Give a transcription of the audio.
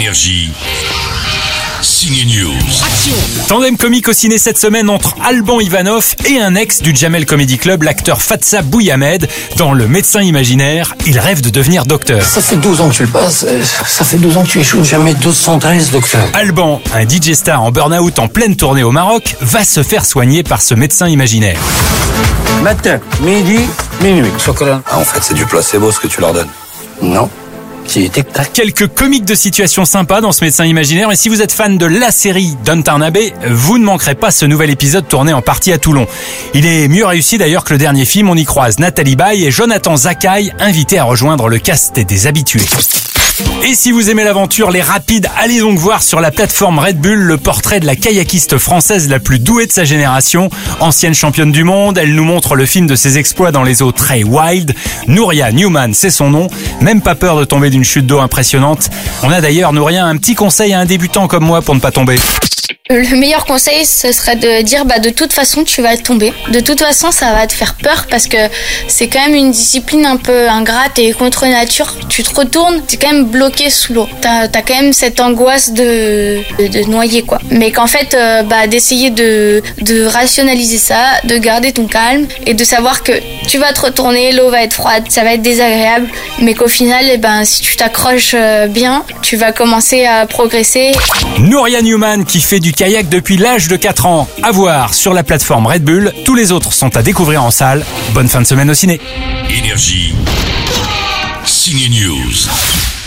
Énergie. Signe News. Tandem comique au ciné cette semaine entre Alban Ivanov et un ex du Jamel Comedy Club, l'acteur Fatsa Bouyamed. Dans Le médecin imaginaire, il rêve de devenir docteur. Ça fait 12 ans que tu le passes. euh, Ça fait 12 ans que tu échoues. Jamais 213, docteur. Alban, un DJ star en burn-out en pleine tournée au Maroc, va se faire soigner par ce médecin imaginaire. Matin, midi, minuit. Chocolat. Ah, en fait, c'est du placebo ce que tu leur donnes. Non. Quelques comiques de situation sympas dans ce médecin imaginaire et si vous êtes fan de la série Downton Abbey, vous ne manquerez pas ce nouvel épisode tourné en partie à Toulon. Il est mieux réussi d'ailleurs que le dernier film, on y croise Nathalie Baye et Jonathan Zakai, invités à rejoindre le cast des habitués. Et si vous aimez l'aventure, les rapides, allez donc voir sur la plateforme Red Bull le portrait de la kayakiste française la plus douée de sa génération. Ancienne championne du monde, elle nous montre le film de ses exploits dans les eaux très wild. Nouria Newman, c'est son nom. Même pas peur de tomber d'une chute d'eau impressionnante. On a d'ailleurs, Nouria, un petit conseil à un débutant comme moi pour ne pas tomber. Le meilleur conseil, ce serait de dire bah de toute façon tu vas tomber. De toute façon, ça va te faire peur parce que c'est quand même une discipline un peu ingrate et contre nature. Tu te retournes, t'es quand même bloqué sous l'eau. T'as as quand même cette angoisse de, de, de noyer quoi. Mais qu'en fait, euh, bah d'essayer de, de rationaliser ça, de garder ton calme et de savoir que tu vas te retourner, l'eau va être froide, ça va être désagréable, mais qu'au final, eh ben si tu t'accroches euh, bien, tu vas commencer à progresser Nouria Newman qui fait du kayak depuis l'âge de 4 ans. À voir sur la plateforme Red Bull. Tous les autres sont à découvrir en salle. Bonne fin de semaine au ciné. Énergie. Signe News.